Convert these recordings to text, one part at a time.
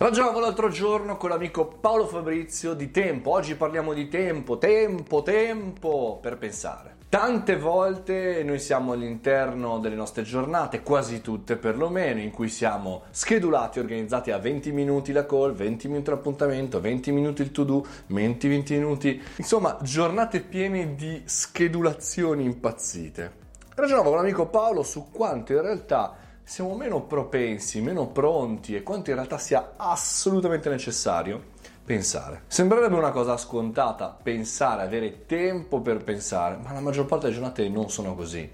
Ragionavo l'altro giorno con l'amico Paolo Fabrizio di tempo. Oggi parliamo di tempo, tempo, tempo per pensare. Tante volte noi siamo all'interno delle nostre giornate, quasi tutte perlomeno, in cui siamo schedulati, organizzati a 20 minuti la call, 20 minuti l'appuntamento, 20 minuti il to do, 20, 20 minuti, insomma giornate piene di schedulazioni impazzite. Ragionavo con l'amico Paolo su quanto in realtà siamo meno propensi, meno pronti e quanto in realtà sia assolutamente necessario pensare. Sembrerebbe una cosa scontata pensare, avere tempo per pensare, ma la maggior parte delle giornate non sono così.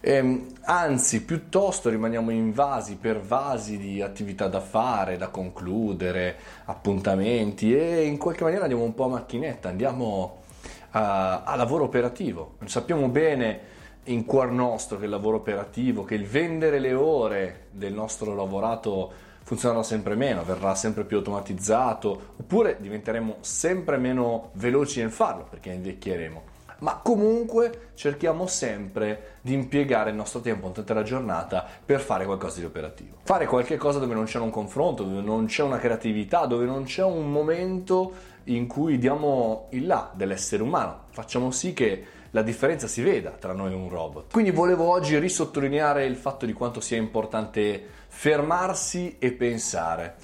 Ehm, anzi, piuttosto rimaniamo invasi, pervasi di attività da fare, da concludere, appuntamenti e in qualche maniera andiamo un po' a macchinetta, andiamo a, a lavoro operativo. Sappiamo bene in cuor nostro che il lavoro operativo, che il vendere le ore del nostro lavorato funzionerà sempre meno, verrà sempre più automatizzato, oppure diventeremo sempre meno veloci nel farlo perché invecchieremo. Ma comunque cerchiamo sempre di impiegare il nostro tempo durante la giornata per fare qualcosa di operativo. Fare qualche cosa dove non c'è un confronto, dove non c'è una creatività, dove non c'è un momento in cui diamo il là dell'essere umano. Facciamo sì che la differenza si veda tra noi e un robot. Quindi volevo oggi risottolineare il fatto di quanto sia importante fermarsi e pensare.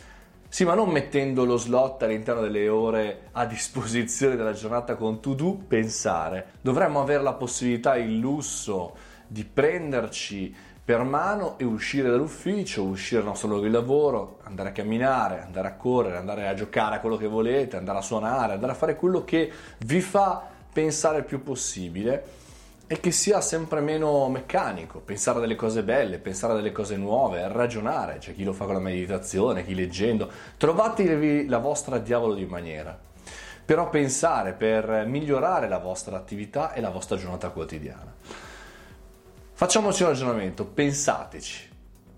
Sì, ma non mettendo lo slot all'interno delle ore a disposizione della giornata con to do, pensare. Dovremmo avere la possibilità, il lusso di prenderci per mano e uscire dall'ufficio, uscire dal nostro luogo di lavoro, andare a camminare, andare a correre, andare a giocare a quello che volete, andare a suonare, andare a fare quello che vi fa pensare il più possibile e che sia sempre meno meccanico, pensare a delle cose belle, pensare a delle cose nuove, ragionare, c'è chi lo fa con la meditazione, chi leggendo, trovatevi la vostra diavolo di maniera. Però pensare per migliorare la vostra attività e la vostra giornata quotidiana. Facciamoci un ragionamento, pensateci,